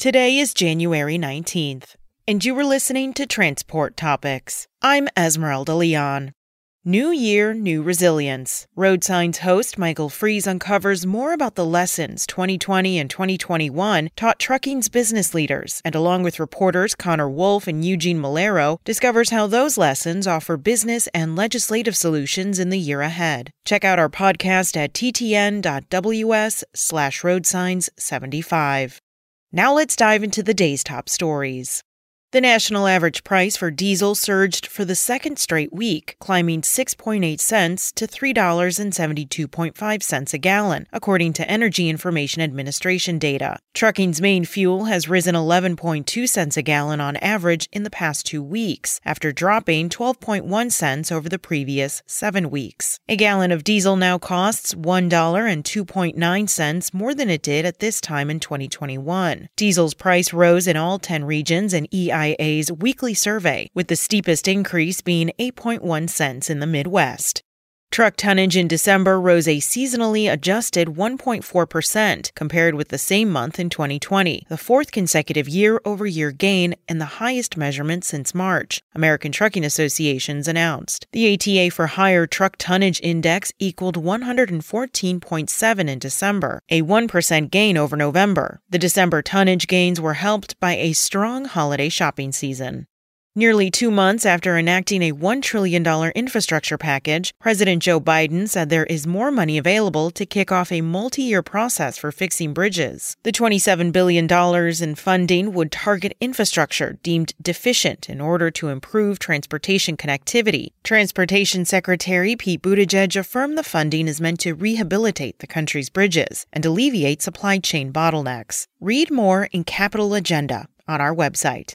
Today is January 19th, and you are listening to Transport Topics. I'm Esmeralda Leon. New Year, New Resilience. Road Signs host Michael Freeze uncovers more about the lessons 2020 and 2021 taught trucking's business leaders, and along with reporters Connor Wolf and Eugene Mulero, discovers how those lessons offer business and legislative solutions in the year ahead. Check out our podcast at ttn.ws slash roadsigns75. Now let's dive into the day's top stories. The national average price for diesel surged for the second straight week, climbing 6.8 cents to $3.72.5 a gallon, according to Energy Information Administration data. Trucking's main fuel has risen 11.2 cents a gallon on average in the past two weeks, after dropping 12.1 cents over the previous seven weeks. A gallon of diesel now costs $1.02.9 more than it did at this time in 2021. Diesel's price rose in all 10 regions and EI EIA's weekly survey, with the steepest increase being 8.1 cents in the Midwest. Truck tonnage in December rose a seasonally adjusted 1.4% compared with the same month in 2020, the fourth consecutive year over year gain and the highest measurement since March, American Trucking Associations announced. The ATA for Hire Truck Tonnage Index equaled 114.7 in December, a 1% gain over November. The December tonnage gains were helped by a strong holiday shopping season. Nearly two months after enacting a $1 trillion infrastructure package, President Joe Biden said there is more money available to kick off a multi year process for fixing bridges. The $27 billion in funding would target infrastructure deemed deficient in order to improve transportation connectivity. Transportation Secretary Pete Buttigieg affirmed the funding is meant to rehabilitate the country's bridges and alleviate supply chain bottlenecks. Read more in Capitol Agenda on our website.